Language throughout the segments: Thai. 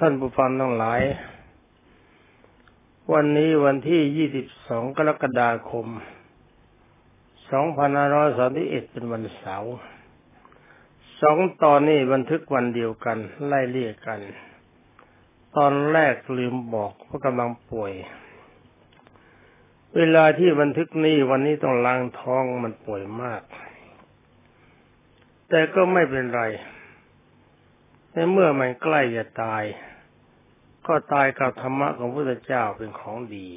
ท่านผู้ฟังทั้งหลาย วันนี้วันที่ 22 กรกฎาคม 2531 เป็นวันเสาร์สองตอนนี้บันทึกวันเดียวกัน ไล่เลี่ยกกัน ตอนแรกลืมบอกเพรากำลังป่วย เวลาที่บันทึกนี้วันนี้ต้องล้างท้องมันป่วยมาก แต่ก็ไม่เป็นไร ในเมื่อมันใกล้จะตาย ก็ตายกับธรรมะของพระพุทธเจ้าเป็นของดี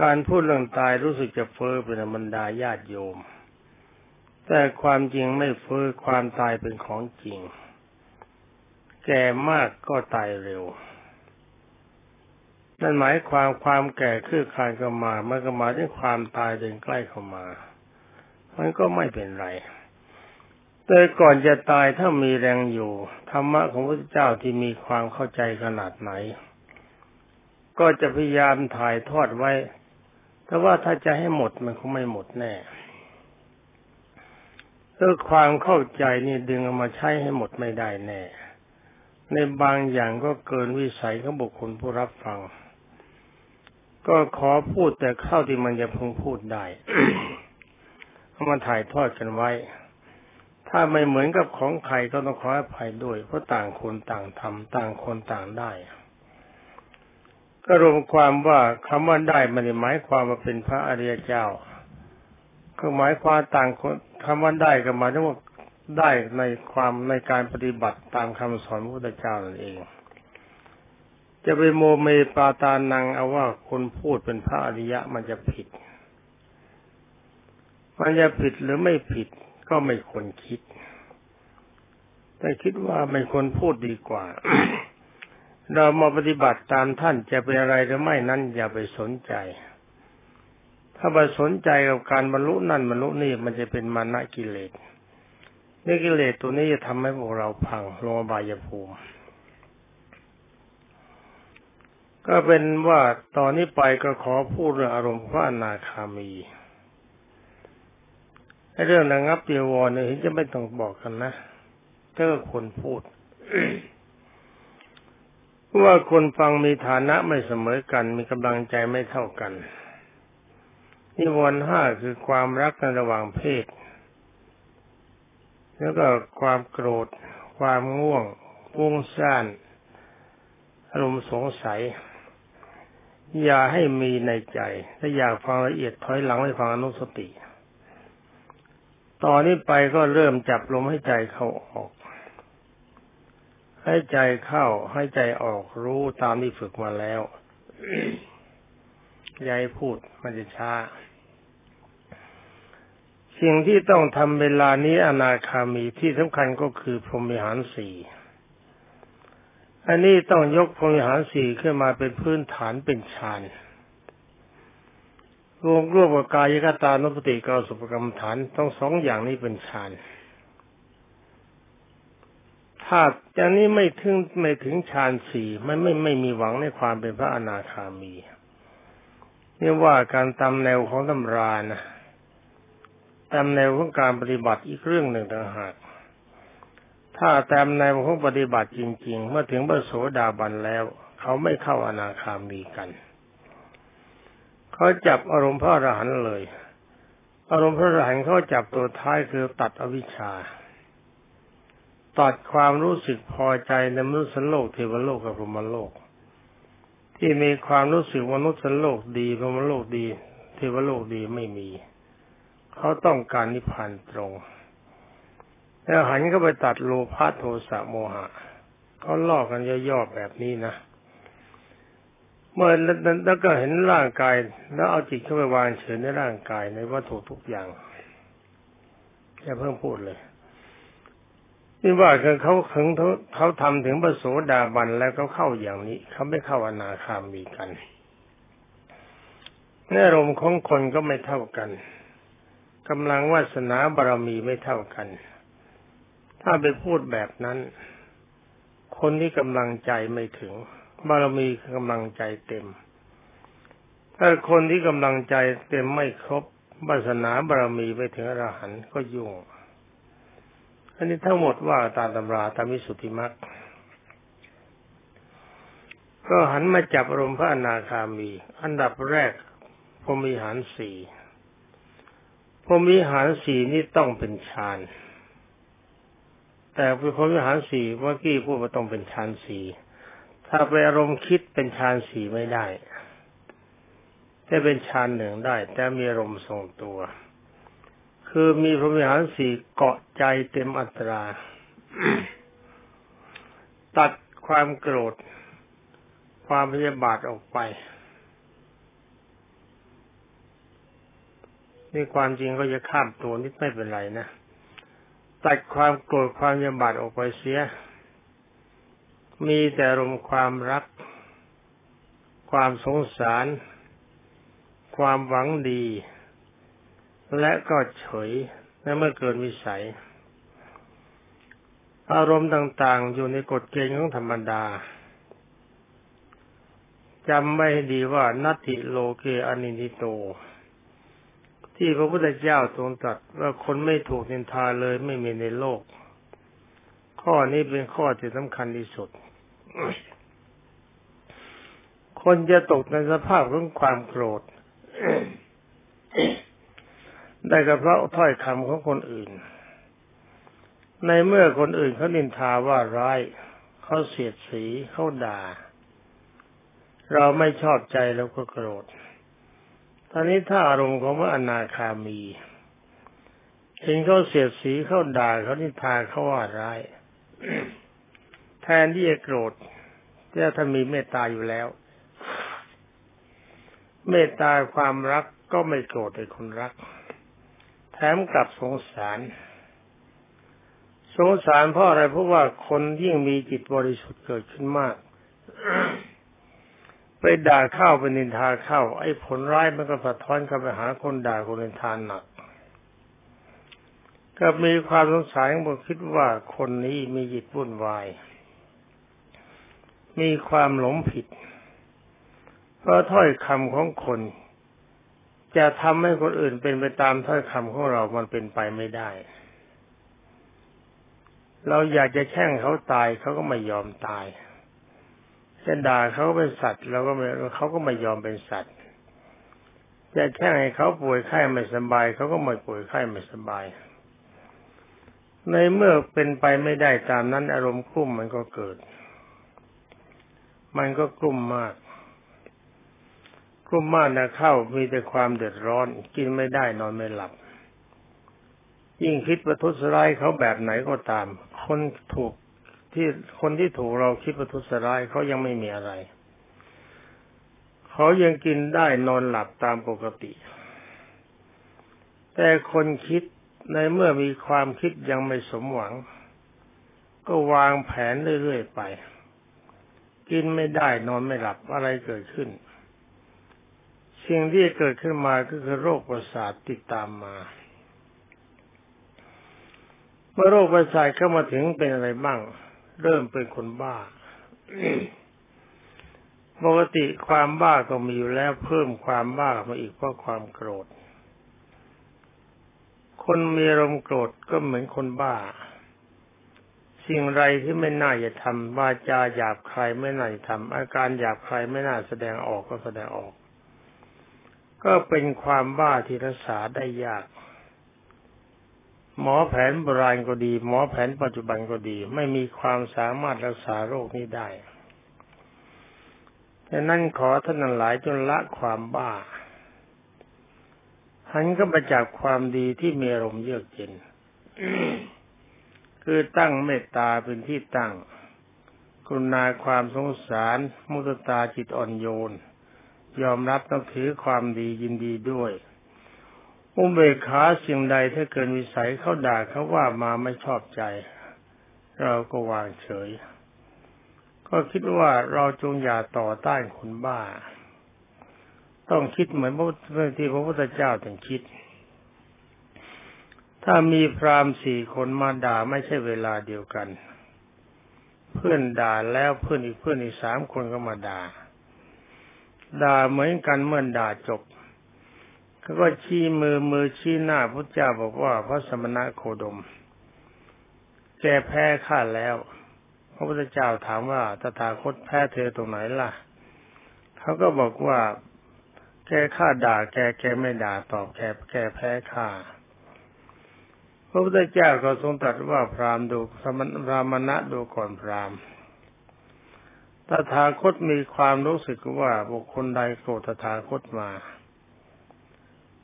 การพูดเรื่องตายรู้สึกจะเฟ้อเป็นบรรดาญาติโยม แต่ความจริงไม่เฟ้อความตายเป็นของจริง แก่มากก็ตายเร็วนั่นหมายความความแก่คือคานเข้ามามันก็มาด้วยความตายเดินใกล้เข้ามา มันก็ไม่เป็นไร แต่ก่อนจะตายถ้ามีแรงอยู่ ธรรมะของพระเจ้าที่มีความเข้าใจขนาดไหน ก็จะพยายามถ่ายทอดไว้ แต่ว่าถ้าจะให้หมดมันคงไม่หมดแน่เพื่อความเข้าใจนี่ดึงเอามาใช้ให้หมดไม่ได้แน่ ในบางอย่างก็เกินวิสัยของบุคคลผู้รับฟัง ก็ขอพูดแต่เข้าที่มันจะพึงพูดได้เอามาถ่ายทอดกันไว้ ถ้าไม่เหมือนกับของใครก็ต้องขออภัยด้วย เพราะต่างคนต่างทำต่างคนต่างได้ ก็รวมความว่าคำว่าได้มันหมายความว่าเป็นพระอริยเจ้า ก็หมายความต่างคนคำว่าได้ก็หมายถึงว่าได้ในความในการปฏิบัติตามคำสอนพระพุทธเจ้านั่นเอง จะไปโมเมปาตานังเอาว่าคนพูดเป็นพระอริยะมันจะผิด มันจะผิดหรือไม่ผิด ก็ไม่ควรคิด แต่คิดว่าไม่ควรพูดดีกว่า เรามาปฏิบัติตามท่านจะเป็นอะไรหรือไม่นั้นอย่าไปสนใจ ถ้าไปสนใจกับการบรรลุนั่นบรรลุนี่มันจะเป็นมานะกิเลสนี่กิเลสตัวนี้จะทำให้พวกเราพังลงบายภูมิ ก็เป็นว่าตอนนี้ไปก็ขอพูดเรื่องอารมณ์พระอนาคามี เรื่องระงับเตียวรเนี่ยเห็นจะไม่ต้องบอกกันนะถ้าคนพูดว่าคนฟังมีฐานะไม่เสมอกัน มีกำลังใจไม่เท่ากันนิวรณ์ห้าคือความรักในระหว่างเพศ แล้วก็ความโกรธ ความง่วงวุ่งซ่านอารมณ์สงสัย อย่าให้มีในใจ ถ้าอยากฟังละเอียดถอยหลังไปฟังอนุสติ ตอนนี้ไปก็เริ่มจับลมให้ใจเข้าออก ให้ใจเข้าให้ใจออกรู้ตามที่ฝึกมาแล้วยายพูดมันจะช้า สิ่งที่ต้องทำเวลานี้อนาคามีที่สำคัญก็คือพรหมิหารสี่อันนี้ต้องยกพรหมิหารสี่ขึ้นมาเป็นพื้นฐานเป็นฌาน รวมรวบกับกายกตานุปติกาสุปกรรมฐานต้องสองอย่างนี้เป็นฌานถ้าอย่างนี้ไม่ถึงไม่ถึงฌานสี่มันไม่ไม่มีหวังในความเป็นพระอนาคามีนี่ว่าการตามแนวของตำรานะตามแนวของการปฏิบัติอีกเรื่องหนึ่งต่างหาก ถ้าตามแนวของปฏิบัติจริง ๆ เมื่อถึงพระโสดาบันแล้ว เขาไม่เข้าอนาคามีกัน เขาจับอารมณ์พระอรหันต์เลย อารมณ์พระอรหันต์เขาจับตัวท้ายคือตัดอวิชชา ตัดความรู้สึกพอใจในมนุษย์โลกเทวโลกกับพรหมโลก ที่มีความรู้สึกมนุษย์โลกดีพรหมโลกดี เทวโลกดีไม่มี เขาต้องการนิพพานตรง แล้วหันก็ไปตัดโลภะโทสะโมหะเขาลอกกันย่อๆแบบนี้นะ เมื่อแล้วก็เห็นร่างกาย แล้วเอาจิตเข้าไปวางเฉยในร่างกายในวัตถุทุกอย่างอย่าเพิ่งพูดเลยนี่ว่าคือเขาถึงเขาทำถึงประโสดาบันแล้วเขาเข้าอย่างนี้เขาไม่เข้าอนาคามีกันเนื้อรมของคนก็ไม่เท่ากันกำลังวาสนาบารมีไม่เท่ากัน ถ้าไปพูดแบบนั้น คนที่กำลังใจไม่ถึง บารมีกำลังใจเต็ม ถ้าคนที่กำลังใจเต็มไม่ครบวาสนาบารมีไปถึงอรหันต์ก็ยุ่ง อันนี้ทั้งหมดว่าตามตำราตามวิสุทธิมรรคก็หันมาจับอารมณ์พระอนาคามี อันดับแรกพรมิหารสี่พรมิหารสี่นี่ต้องเป็นฌานแต่พรมิหารสี่เมื่อกี้พูดว่าต้องเป็นฌานสี่ ถ้าไปอารมณ์คิดเป็นฌานสี่ไม่ได้จะเป็นฌานหนึ่งได้ แต่มีอารมณ์ทรงตัว คือมีพรหมิหารสี่เกาะใจเต็มอัตรา ตัดความโกรธ ความพยาบาทออกไปนี่ความจริงก็จะข้ามตัวนิดไม่เป็นไรนะ ตัดความโกรธความพยาบาทออกไปเสีย มีแต่ลมความรัก ความสงสาร ความหวังดี และก็เฉยและเมื่อเกินวิสัย อารมณ์ต่างๆ อยู่ในกฎเกณฑ์ของธรรมดาจำไม่ดีว่านัตติโลเกอนินิโต ที่พระพุทธเจ้าทรงตรัสว่าคนไม่ถูกนินทาเลยไม่มีในโลก ข้อนี้เป็นข้อที่สำคัญที่สุด คนจะตกในสภาพของความโกรธ ได้ก็เพราะถ้อยคำของคนอื่น ในเมื่อคนอื่นเขานินทาว่าร้ายเขาเสียดสีเขาด่า เราไม่ชอบใจแล้วก็โกรธตอนนี้ถ้าอารมณ์ของพระอนาคามีเห็นเขาเสียดสีเขาด่าเขานินทาเขาว่าร้าย แทนที่จะโกรธถ้าถ้ามีเมตตาอยู่แล้ว เมตตาความรักก็ไม่โกรธในคนรัก แถมกลับสงสาร สงสารเพราะอะไรเพราะว่าคนยิ่งมีจิตบริสุทธิ์เกิดขึ้นมาก ไปด่าเข้าไปนินทาเข้า ไอ้ผลร้ายมันก็สะท้อนกลับไปหาคนด่าคนนินทานหนัก ก็มีความสงสัยบอกคิดว่าคนนี้มีจิตวุ่นวาย มีความหลงผิด เพราะถ้อยคำของคน จะทำให้คนอื่นเป็นไปตามถ้อยคำของเรา มันเป็นไปไม่ได้ เราอยากจะแช่งเขาตายเขาก็ไม่ยอมตายจะด่าเขาเป็นสัตว์เราก็ไม่เขาก็ไม่ยอมเป็นสัตว์จะแค่ให้เขาป่วยไข้ไม่สบายเขาก็ไม่ป่วยไข้ไม่สบาย ในเมื่อเป็นไปไม่ได้ตามนั้นอารมณ์กลุ้มมันก็เกิด มันก็กลุ้มมาก กลุ้มมากนะเข้ามีแต่ความเดือดร้อน กินไม่ได้นอนไม่หลับ ยิ่งคิดประทุษร้ายเขาแบบไหนก็ตาม คนถูกที่คนที่ถูกเราคิดประทุษร้ายเขายังไม่มีอะไร เขายังกินได้นอนหลับตามปกติ แต่คนคิดในเมื่อมีความคิดยังไม่สมหวัง ก็วางแผนเรื่อยๆไป กินไม่ได้นอนไม่หลับอะไรเกิดขึ้น สิ่งที่เกิดขึ้นมาก็คือโรคประสาทติดตามมา เมื่อโรคประสาทเข้ามาถึงเป็นอะไรบ้าง เริ่มเป็นคนบ้าปกติความบ้าก็มีอยู่แล้วเพิ่มความบ้ามาอีกเพราะความโกรธ คนมีอารมณ์โกรธก็เหมือนคนบ้า สิ่งไรที่ไม่น่าจะทำวาจาหยาบคายไม่น่าจะทำอาการหยาบคายไม่น่าแสดงออกก็แสดงออก ก็เป็นความบ้าที่รักษาได้ยาก หมอแผนโบราณก็ดี หมอแผนปัจจุบันก็ดี ไม่มีความสามารถรักษาโรคนี้ได้ดังนั้นขอท่านหลายจนละความบ้า หันก็มาจากความดีที่มีอารมณ์เยือกเย็น คือตั้งเมตตาเป็นที่ตั้ง กรุณาความสงสาร มุตตาจิตอ่อนโยน ยอมรับต้องถือความดียินดีด้วย อุเบกขาสิ่งใดถ้าเกินวิสัยเขาด่าเขาว่ามาไม่ชอบใจ เราก็วางเฉย ก็คิดว่าเราจงอย่าต่อต้านคนบ้า ต้องคิดเหมือนพระที่พระพุทธเจ้าถึงคิด ถ้ามีพรามสี่คนมาด่าไม่ใช่เวลาเดียวกัน เพื่อนด่าแล้วเพื่อนอีกเพื่อนอีกสามคนก็มาด่า ด่าเหมือนกันเมื่อด่าจบเขาก็ชี้มือมือชี้หน้าพระเจ้าบอกว่าพระสมณะโคดม แกแพ้ข้าแล้ว พระพุทธเจ้าถามว่าตถาคตแพ้เธอตรงไหนล่ะเขาก็บอกว่า แกข้าด่า แกแกไม่ด่าตอบแกแกแพ้ข้า ระพุทธเจ้าก็ทรงตรัสว่าพรามดูสมณรามณะดูก่อนพรามตถาคตมีความรู้สึกว่าบุคคลใดโกรธตถาคตมา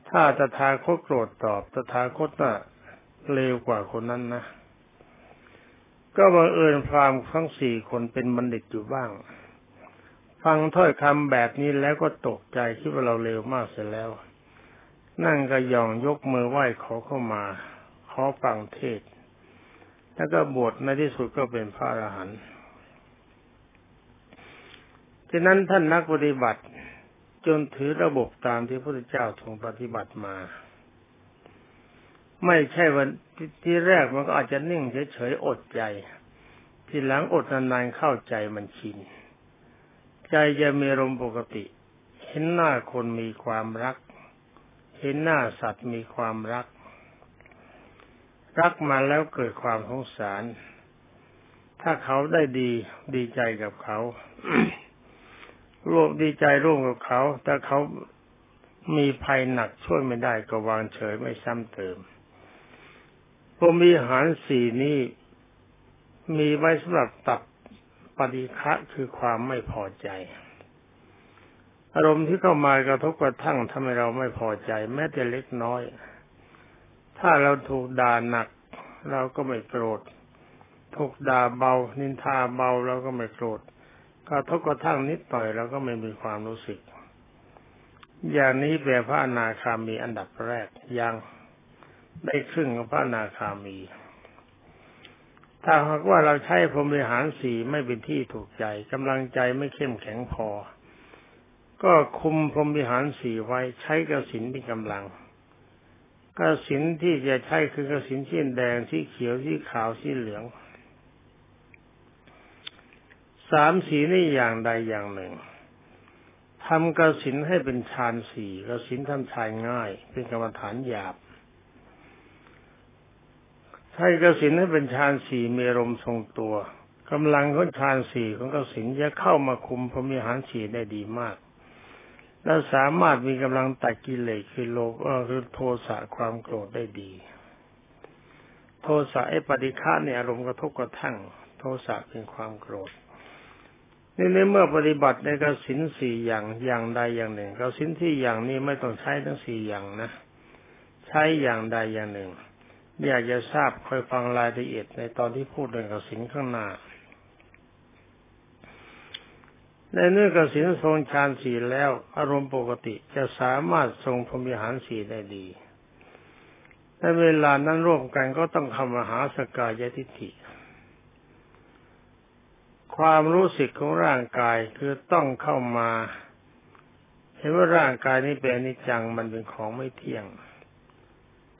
ถ้าตถาคตโกรธตอบตถาคตน่ะเลวกว่าคนนั้นนะ ก็บังเอิญพรามทั้งสี่คนเป็นบัณฑิตอยู่บ้าง ฟังถ้อยคำแบบนี้แล้วก็ตกใจคิดว่าเราเลวมากเสียแล้ว นั่งกระยองยกมือไหว้ขอเข้ามา ขอฟังเทศ แล้วก็บวชในที่สุดก็เป็นพระอรหันต์ฉะนั้นท่านนักปฏิบัติจนถือระบบตามที่พระพุทธเจ้าทรงปฏิบัติมา ไม่ใช่วันที่แรกมันก็อาจจะนิ่งเฉยๆอดใจ ทีหลังอดนานๆเข้าใจมันชิน ใจจะมีลมปกติ เห็นหน้าคนมีความรัก เห็นหน้าสัตว์มีความรัก รักมาแล้วเกิดความสงสาร ถ้าเขาได้ดีดีใจกับเขาร่วมดีใจร่วมกับเขา แต่เขามีภัยหนักช่วยไม่ได้ก็วางเฉยไม่ซ้ำเติมพรมีหารสี่นี้มีไว้สำหรับตัดปฏิฆะคือความไม่พอใจ อารมณ์ที่เข้ามากระทบกระทั่งทำให้เราไม่พอใจ แม้แต่เล็กน้อย ถ้าเราถูกด่าหนัก เราก็ไม่โกรธ ถูกด่าเบา นินทาเบาเราก็ไม่โกรธกระทบกระทั่งนิดหน่อยเราก็ไม่มีความรู้สึก อย่างนี้แปลพระอนาคามีอันดับแรกยังได้ครึ่งของพระอนาคามี ถ้าหากว่าเราใช้พรหมิหารสีไม่เป็นที่ถูกใจกำลังใจไม่เข้มแข็งพอ ก็คุมพรหมิหารสีไว้ใช้กระสินเป็นกำลัง กระสินที่จะใช้คือกระสินเช่นแดงที่เขียวที่ขาวที่เหลืองสามสีนี่อย่างใดอย่างหนึ่งทำกระสินให้เป็นฌานสี่กสินทำชายง่าย เป็นกรรมฐานหยาบใช้กระสินให้เป็นฌานสี่มีลมทรงตัวกำลังของฌานสี่ของกระสินจะเข้ามาคุมพรมีหารสี่ได้ดีมาก และสามารถมีกำลังตัดกิเลสคือโลภคือโทสะความโกรธได้ดี โทสะไอ้ปฏิฆะเนี่ยอารมณ์กระทบกระทั่ง โทสะเป็นความโกรธนี่ในเมื่อปฏิบัติในกสินสี่อย่างอย่างใดอย่างหนึ่งกสินที่อย่างนี้ไม่ต้องใช้ทั้งสี่อย่างนะ ใช้อย่างใดอย่างหนึ่ง อยากจะทราบคอยฟังรายละเอียดในตอนที่พูดเรื่องกสินข้างหน้า ในเนื้อกสินทรงฌานสี่แล้ว อารมณ์ปกติจะสามารถทรงพรมิหารสี่ได้ดีในเวลานั้นร่วมกันก็ต้องคำมหาสกายทิฏฐิ ความรู้สึกของร่างกายคือต้องเข้ามาเห็นว่าร่างกายนี้เป็นอนิจจังมันเป็นของไม่เที่ยง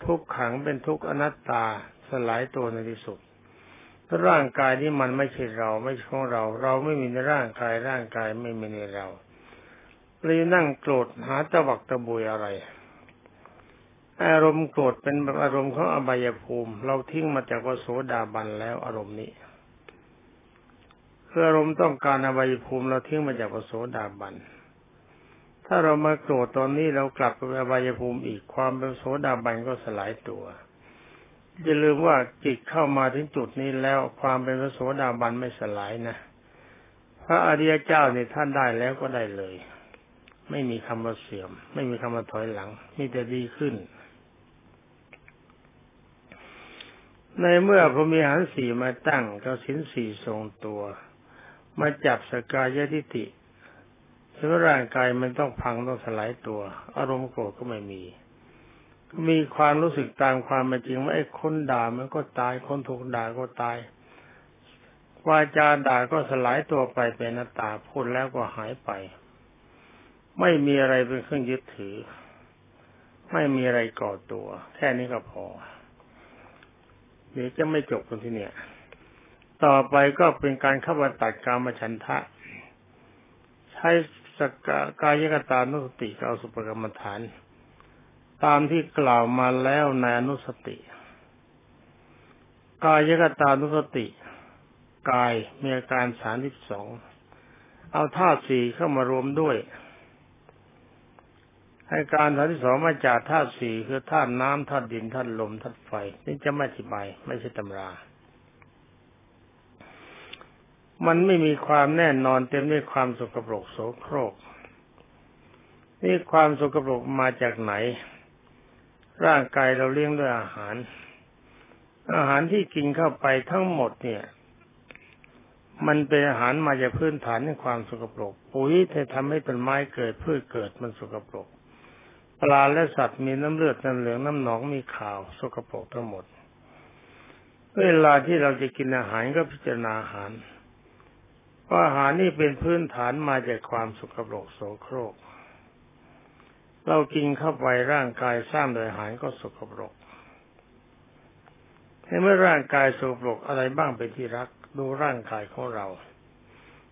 ทุกขังเป็นทุกอนัตตาสลายตัวในที่สุด ร่างกายนี้มันไม่ใช่เรา ไม่ใช่ของเรา เราไม่มีในร่างกายร่างกายไม่มีในเราเลยนั่งโกรธหาตะวักตะบุยอะไร อารมณ์โกรธเป็นอารมณ์ของอบายภูมิ เราทิ้งมาจากวโสดาบันแล้วอารมณ์นี้คืออารมณ์ต้องการอวัยภูมิเราทิ้งมาจากปโสดาบัน ถ้าเรามาโกรธตอนนี้เรากลับไปอวัยภูมิอีกความเป็นโสดาบันก็สลายตัว อย่าลืมว่าจิตเข้ามาถึงจุดนี้แล้วความเป็นพระโสดาบันไม่สลายนะพระอริยเจ้าเนี่ยท่านได้แล้วก็ได้เลย ไม่มีคำว่าเสื่อม ไม่มีคำว่าถอยหลังมีแต่ดีขึ้น ในเมื่อพรมีหันสี่มาตั้งก็สินสี่ทรงตัว มาจับสกายทิฏฐิถึงร่างกายมันต้องพังต้องสลายตัว อารมณ์โกรธก็ไม่มี มีความรู้สึกตามความเป็นจริงว่าไอ้คนด่ามันก็ตาย คนถูกด่าก็ตายวาจาด่าก็สลายตัวไปเป็นนัตตาพูดแล้วก็หายไป ไม่มีอะไรเป็นเครื่องยึดถือ ไม่มีอะไรก่อตัว แค่นี้ก็พอเดี๋ยวจะไม่จบตรงที่เนี่ย ต่อไปก็เป็นการเข้ามาตัดกามฉันทะ ใช้สกกายกตานุสติกับสุปกรรมฐาน ตามที่กล่าวมาแล้วในอนุสติ กายกตานุสติ กายมีอาการสามสิบสองเอาธาตุสี่เข้ามารวมด้วย ให้การฐานที่สองมาจากธาตุสี่คือธาตุน้ำธาตุดินธาตุลมธาตุไฟ นี่จะไม่อธิบายไม่ใช่ตำรา มันไม่มีความแน่นอนเต็มด้วยความสกปรกโสโครกนี่ความสกปรกมาจากไหน ร่างกายเราเลี้ยงด้วยอาหาร อาหารที่กินเข้าไปทั้งหมดเนี่ย มันเป็นอาหารมาจากพื้นฐานในความสกปรก ปุ๋ยที่ทำให้ต้นไม้เกิดพืชเกิดมันสกปรก ปลาและสัตว์มีน้ำเลือดน้ำเหลืองน้ำหนองมีข่าวสกปรกทั้งหมด เวลาที่เราจะกินอาหารก็พิจารณาอาหารว่าอาหารนี่เป็นพื้นฐานมาจากความสกปรกโสโครก เรากินเข้าไปร่างกายสร้างโดยอาหารก็สกปรกเมื่อร่างกายสกปรกอะไรบ้างเป็นที่รัก ดูร่างกายของเรา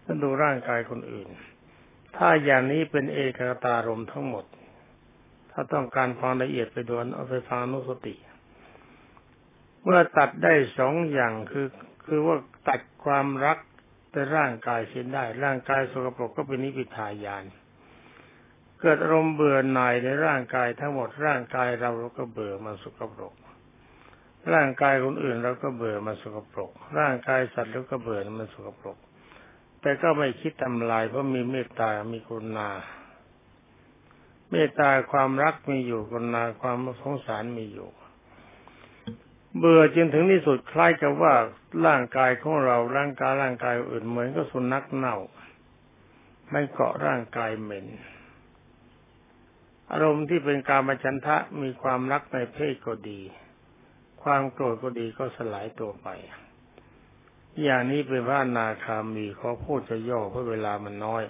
ถ้าดูร่างกายคนอื่น ถ้าอย่างนี้เป็นเอกตารมทั้งหมด ถ้าต้องการความละเอียดไปดูเอาไปฟังนุสติ เมื่อตัดได้สองอย่างคือ คือว่าตัดความรักในร่างกายเสียได้ ร่างกายสกปรกก็เป็นนิพิทายาน เกิดอารมณ์เบื่อหน่ายในร่างกายทั้งหมดร่างกายเราเราก็เบื่อมันสกปรก ร่างกายคนอื่นเราก็เบื่อมันสกปรก ร่างกายสัตว์เราก็เบื่อมันสกปรก แต่ก็ไม่คิดทำลายเพราะมีเมตตา มีกรุณา เมตตาความรักมีอยู่กรุณาความสงสารมีอยู่ เบื่อจนถึงที่สุดคล้ายกับว่าร่างกายของเราร่างกายร่างกายอื่นเหมือนก็สุนัขเน่าไม่เกาะร่างกายเหม็น อารมณ์ที่เป็นการมฉันทะมีความรักในเพศก็ดี ความโกรธก็ดีก็สลายตัวไป อย่างนี้เป็นพระนาคามีเขาพูดจะย่อเพราะเวลามันน้อย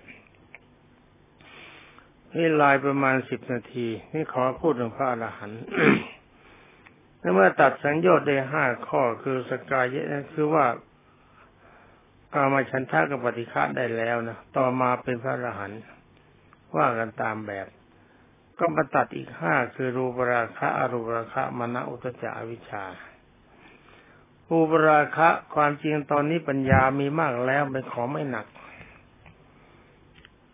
นี่ลายประมาณสิบนาที นี่ขอพูดถึงพระอรหันต์เมื่อตัดสังโยชน์ได้ห้าข้อคือสกายะคือว่ากามาชันทากับปฏิฆาได้แล้วนะต่อมาเป็นพระอรหันต์ว่ากันตามแบบ ก็มาตัดอีกห้าคือรูปราคะอรูปราคะมณอุตจาวิชารูปราคะความจริงตอนนี้ปัญญามีมากแล้วเป็นของไม่หนัก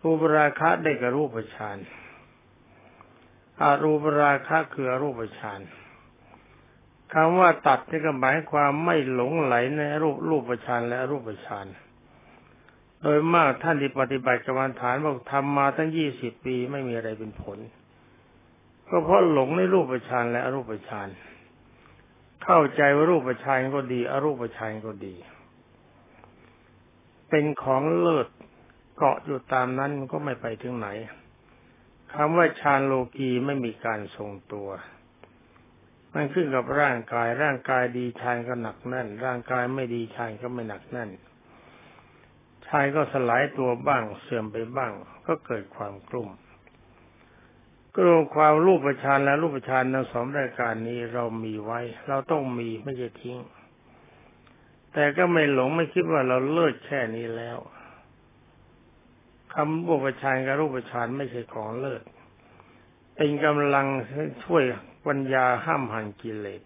รูปราคะได้กับรูปฌานอารูปราคะคืออรูปฌานคำว่าตัดนี่ก็หมายความไม่หลงไหลในรูปรูปฌานและรูปฌานโดยมากท่านที่ปฏิบัติกรรมฐานบอกทำมาตั้งยี่สิบปีไม่มีอะไรเป็นผล ก็เพราะหลงในรูปฌานและอรูปฌานเข้าใจว่ารูปฌานก็ดี อรูปฌานก็ดี เป็นของเลิศเกาะอยู่ตามนั้นมันก็ไม่ไปถึงไหนคำว่าฌานโลกีไม่มีการทรงตัว มันขึ้นกับร่างกาย ร่างกายดีฌานก็หนักแน่น ร่างกายไม่ดีฌานก็ไม่หนักแน่นฌานก็สลายตัวบ้างเสื่อมไปบ้าง ก็เกิดความกลุ่ม กลุ่มความรูปฌานและรูปฌานทั้งสองรายการนี้เรามีไว้ เราต้องมีไม่ใช่ทิ้ง แต่ก็ไม่หลงไม่คิดว่าเราเลิศแค่นี้แล้วคำรูปฌานกับรูปฌานไม่ใช่ของเลิศเป็นกำลังช่วยปัญญาห้ามหันกิเลส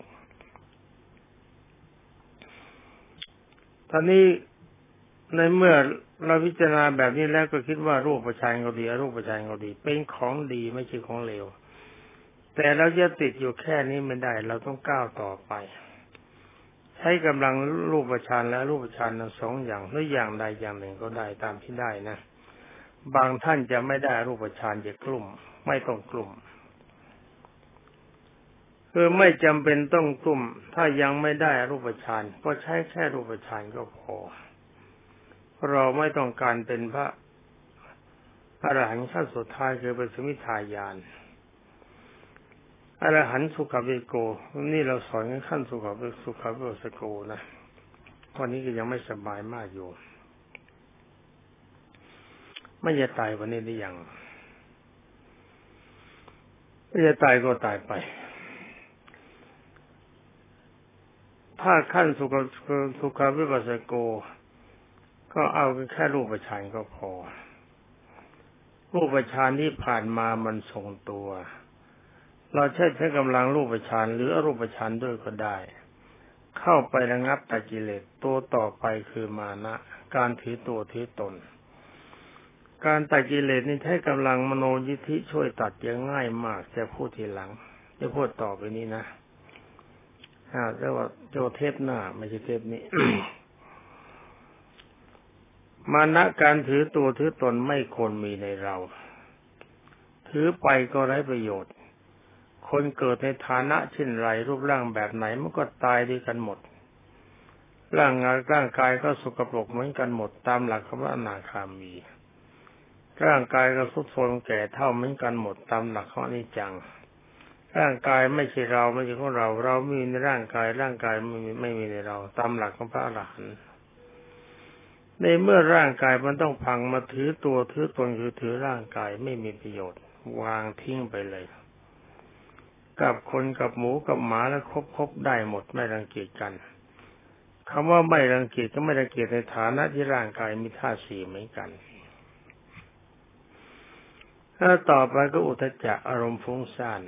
ตอนนี้ ในเมื่อเราพิจารณาแบบนี้แล้วก็คิดว่ารูปฌานก็ดีรูปฌานก็ดี เป็นของดีไม่ใช่ของเลว แต่เราจะติดอยู่แค่นี้ไม่ได้ เราต้องก้าวต่อไป ใช้กำลังรูปฌานและรูปฌานทั้งสองอย่างหรืออย่างใดอย่างหนึ่งก็ได้ตามที่ได้นะ บางท่านจะไม่ได้รูปฌานจะกลุ่ม ไม่ต้องกลุ่มคือไม่จำเป็นต้องกลุ่ม ถ้ายังไม่ได้รูปฌานก็ใช้แค่รูปฌานก็พอ เราไม่ต้องการเป็นพระอรหันต์ขั้นสุดท้ายคือเป็นสมิทายานอรหันต์สุขวิโก นี่เราสอนขั้นสุขวิสุขวิโสโกนะวันนี้ก็ยังไม่สบายมากอยู่ ไม่จะตายวันนี้ได้ยังไม่จะตายก็ตายไป ถ้าขั้นสุขสุขาวิปัสสโก ก็เอาแค่รูปฌานก็พอ รูปฌานที่ผ่านมามันทรงตัว เราใช้ใช้กำลังรูปฌานหรืออรูปฌานด้วยก็ได้ เข้าไประงับตัดกิเลสตัวต่อไปคือมานะ การถือตัวถือตน การตัดกิเลสนี่ใช้กำลังมโนยิธิช่วยตัดยังง่ายมากจะพูดทีหลัง จะพูดต่อไปนี้นะอ่าแต่ว่าโจเทปหน้าไม่ใช่เทปนี้ มานะการถือตัวถือตนไม่ควรมีในเรา ถือไปก็ไร้ประโยชน์ คนเกิดในฐานะเช่นไรรูปร่างแบบไหนมันก็ตายด้วยกันหมด ร่างกายร่างกายก็สกปรกเหมือนกันหมดตามหลักคำว่าอนาคามี ร่างกายก็ทุดโทรมแก่เท่าเหมือนกันหมดตามหลักของอนิจจัง ร่างกายไม่ใช่เราไม่ใช่ของเรา เรามีในร่างกายร่างกายไม่มีไม่มีในเรา ตามหลักของพระอรหันต์ ในเมื่อร่างกายมันต้องพังมาถือตัวถือตนคือถือร่างกายไม่มีประโยชน์ วางทิ้งไปเลย กับคนกับหมูกับหมาแล้วครบครบได้หมดไม่รังเกียจกันคำว่าไม่รังเกียจก็ไม่รังเกียจในฐานะที่ร่างกายมีธาตุสี่เหมือนกันถ้าต่อไปก็อุทจจะอารมณ์ฟุ้งซ่าน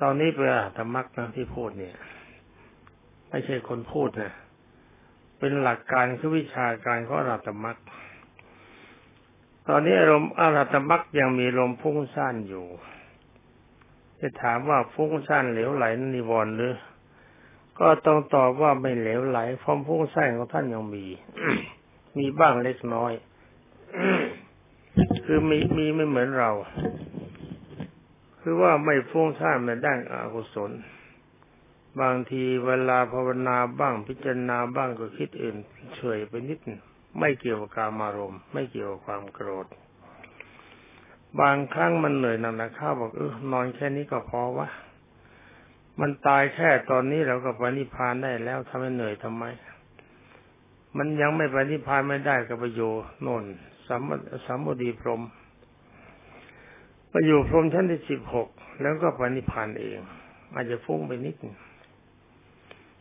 ตอนนี้เป็นธรรมักนะที่พูดเนี่ย ไม่ใช่คนพูดนะ เป็นหลักการคือวิชาการของอรัตมักตอนนี้อารมณ์อรัตมักยังมีลมฟุ้งซ่านอยู่ จะถามว่าฟุ้งซ่านเหลวไหลนิวรณ์หรือ ก็ต้องตอบว่าไม่เหลวไหลความฟุ้งซ่านของท่านยังมี มีบ้างเล็กน้อย คือมีมีไม่เหมือนเรา คือว่าไม่ฟุ้งซ่านในด้านอกุศล บางทีเวลาภาวนาบ้างพิจารณาบ้างก็คิดอื่นเฉยไปนิด ไม่เกี่ยวกับการอารมณ์ไม่เกี่ยวกับความโกรธ บางครั้งมันเหนื่อยนักนะข้าบอกเออนอนแค่นี้ก็พอวะมันตายแค่ตอนนี้เราก็ไปนิพพานได้แล้วทำไมเหนื่อยทำไม มันยังไม่ไปนิพพานไม่ได้ก็ไปอยู่โนนสัมสัมบดีพรมไปอยู่พรมชั้นที่สิบหกแล้วก็ไปนิพพานเอง อาจจะฟุ้งไปนิดนึง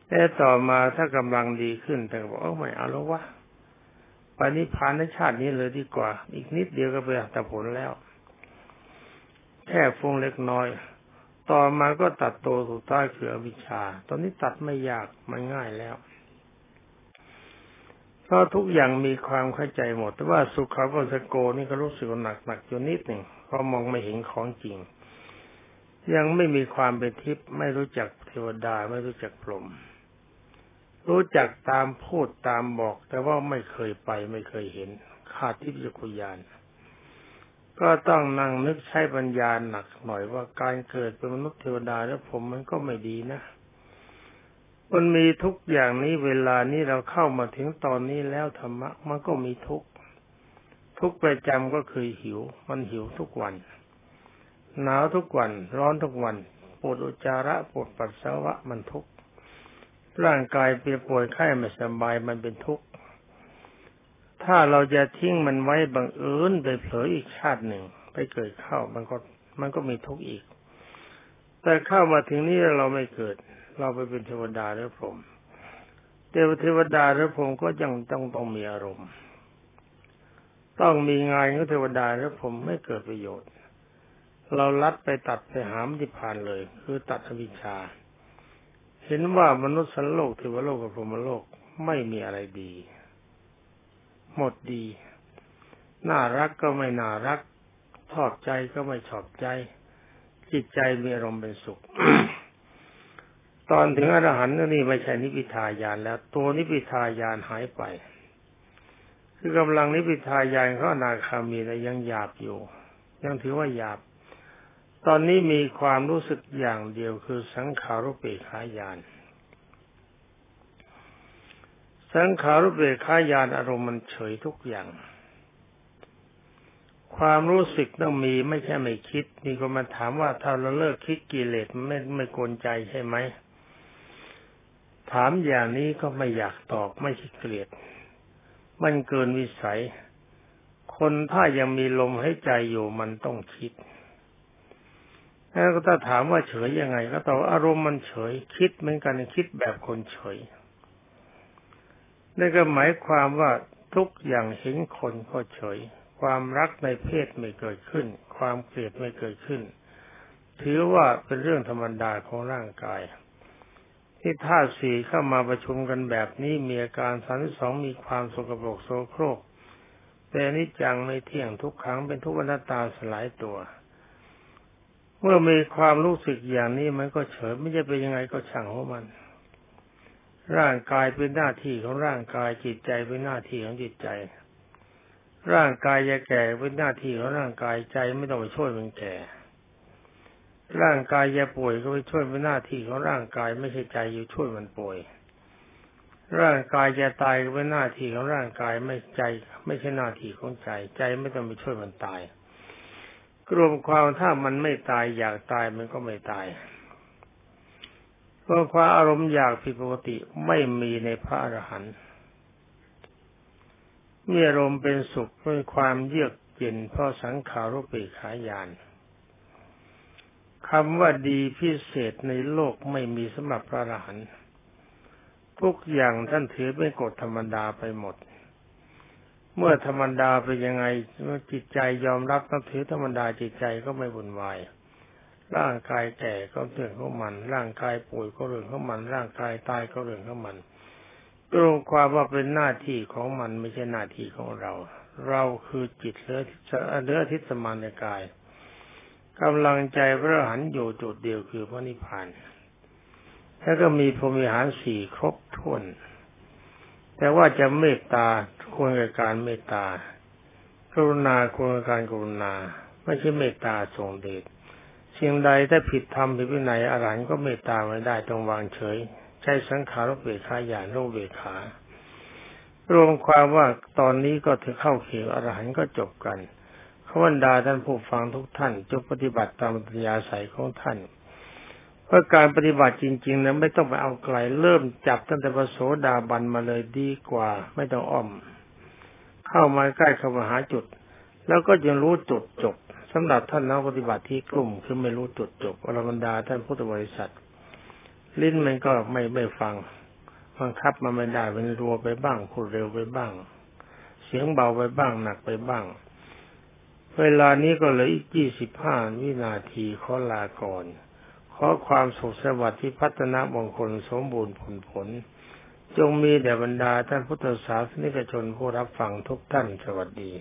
แต่ต่อมาถ้ากำลังดีขึ้นแต่บอกเอาไม่เอาแล้ววะไปนิพานในชาตินี้เลยดีกว่า อีกนิดเดียวก็ไปอัตผลแล้ว แค่ฟงเล็กน้อย ต่อมาก็ตัดโตสุดท้ายคืออวิชชา ตอนนี้ตัดไม่ยากมันง่ายแล้วเพราะทุกอย่างมีความเข้าใจหมด แต่ว่าสุขาปสโกนี่ก็รู้สึกหนักหนักอยู่นิดหนึ่งเพราะมองไม่เห็นของจริง ยังไม่มีความเป็นทิพย์ไม่รู้จักเทวดาไม่รู้จักพรหม รู้จักตามพูดตามบอก แต่ว่าไม่เคยไปไม่เคยเห็น ขาดทิพยคุยาน ก็ต้องนั่งนึกใช้ปัญญาหนักหน่อยว่าการเกิดเป็นมนุษย์เทวดาแล้วผมมันก็ไม่ดีนะมันมีทุกอย่างนี้เวลานี้เราเข้ามาถึงตอนนี้แล้วธรรมะมันก็มีทุกทุกประจำก็คือหิว มันหิวทุกวัน หนาวทุกวัน ร้อนทุกวันปวดอุจจาระปวดปัสสาวะมันทุกข์ ร่างกายเปียป่วยไข้ไม่สบายมันเป็นทุกข์ ถ้าเราจะทิ้งมันไว้บังเอิญไปเผลออีกชาติหนึ่งไปเกิดเข้ามันก็มันก็มีทุกข์อีก แต่เข้ามาถึงนี้เราไม่เกิด เราไปเป็นเทวดาหรือพรหมเทวเทวดาหรือพรหมก็ยังต้องต้องมีอารมณ์ ต้องมีงานของเทวดาหรือพรหมไม่เกิดประโยชน์ เราลัดไปตัดไปหามที่ผ่านเลย คือตัดอวิชชา เห็นว่ามนุษย์สันโลกเทวโลกกับพรหมโลกไม่มีอะไรดี หมดดี น่ารักก็ไม่น่ารัก ชอบใจก็ไม่ชอบใจ จิตใจมีอารมณ์เป็นสุข ตอนถึงอรหันต์นี่ไม่ใช่นิพิทายานแล้ว ตัวนิพิทายานหายไป คือกำลังนิพิทายานเขาอนาคามีแต่ยังหยาบอยู่ ยังถือว่าหยาบ ตอนนี้มีความรู้สึกอย่างเดียวคือสังขารุเปขายาน สังขารุเปขายานอารมณ์มันเฉยทุกอย่าง ความรู้สึกต้องมีไม่ใช่ไม่คิด มีคนมาถามว่าถ้าเราเลิกคิดกิเลสไม่ไม่กวนใจใช่ไหม ถามอย่างนี้ก็ไม่อยากตอบไม่คิดเกลียด มันเกินวิสัย คนถ้ายังมีลมให้ใจอยู่มันต้องคิด แล้วก็ถ้าถามว่าเฉยยังไง ก็ตอบอารมณ์มันเฉย คิดเหมือนกันคิดแบบคนเฉยนั่นก็หมายความว่าทุกอย่างเห็นคนก็เฉย ความรักในเพศไม่เกิดขึ้น ความเกลียดไม่เกิดขึ้น ถือว่าเป็นเรื่องธรรมดาของร่างกาย ที่ธาตุสี่เข้ามาประชุมกันแบบนี้มีอาการสามสองมีความสกปรกโสโครก แต่นิจังไม่เที่ยงทุกครั้งเป็นทุกอนัตตาสลายตัว เมื่อมีความรู้สึกอย่างนี้มันก็เฉยไม่จะเป็นยังไงก็ช่างของมัน ร่างกายเป็นหน้าที่ของร่างกายจิตใจเป็นหน้าที่ของจิตใจ ร่างกายจะแก่เป็นหน้าที่ของร่างกายใจไม่ต้องไปช่วยมันแก่ ร่างกายจะป่วยก็ไปช่วยเป็นหน้าที่ของร่างกายไม่ใช่ใจอยู่ช่วยมันป่วย ร่างกายจะตายก็เป็นหน้าที่ของร่างกายไม่ใจ ไม่ใช่หน้าที่ของใจ ใจไม่ต้องไปช่วยมันตาย รวมความถ้ามันไม่ตายอยากตายมันก็ไม่ตายเพราะความอารมณ์อยากผิดปกติไม่มีในพระอรหันต์มีอารมณ์เป็นสุขเป็นความเยือกเย็นเพราะสังขารุปิขายานคำว่าดีพิเศษในโลกไม่มีสำหรับพระอรหันต์ทุกอย่างท่านถือเป็นกฎธรรมดาไปหมด เมื่อธรรมดาเป็นยังไงเมื่อจิตใจยอมรับต้องถือธรรมดาจิตใจก็ไม่วุ่นวาย ร่างกายแก่ก็เรื่องของมัน ร่างกายป่วยก็เรื่องของมัน ร่างกายตายก็เรื่องของมันตรงความว่าเป็นหน้าที่ของมันไม่ใช่หน้าที่ของเรา เราคือจิตเลือเลือทิศมานในกายกำลังใจพระหันอยู่จุดเดียวคือพระนิพพานแล้วก็มีพรมิหารสี่ครบถ้วน แต่ว่าจะเมตตาควรกับการเมตตากรุณาควรกับการกรุณา ไม่ใช่เมตตาทรงเดชสิ่งใดถ้าผิดธรรมผิดวินัยอรหันก็เมตตาไม่ได้ต้องวางเฉย ใช้สังขารเบกขาญาณโลเบกขารวมความว่าตอนนี้ก็ถึงเข้าเขียวอรหันก็จบกันขวันดาท่านผู้ฟังทุกท่านจงปฏิบัติตามปัญญาใสของท่าน เพราะการปฏิบัติจริงๆนั้นไม่ต้องไปเอาไกลเริ่มจับตั้งแต่พระโสดาบันมาเลยดีกว่า ไม่ต้องอ้อม เข้ามาใกล้เข้ามาหาจุด แล้วก็ยังรู้จุดจบสำหรับท่านนักปฏิบัติที่กลุ่มคือไม่รู้จุดจบอรบรรดาท่านพุทธบริษัท ลิ้นมันก็ไม่ไม่ฟังบังคับมันไม่ได้เป็นรัวไปบ้างพูดเร็วไปบ้าง เสียงเบาไปบ้างหนักไปบ้าง เวลานี้ก็เหลืออีกยี่สิบห้าวินาทีขอลาก่อน ขอความสุขสวัสดิ์ที่พัฒนามงคลสมบูรณ์ผลผล จงมีแด่บรรดาท่านพุทธศาสนิกชนผู้รับฟังทุกท่านสวัสดี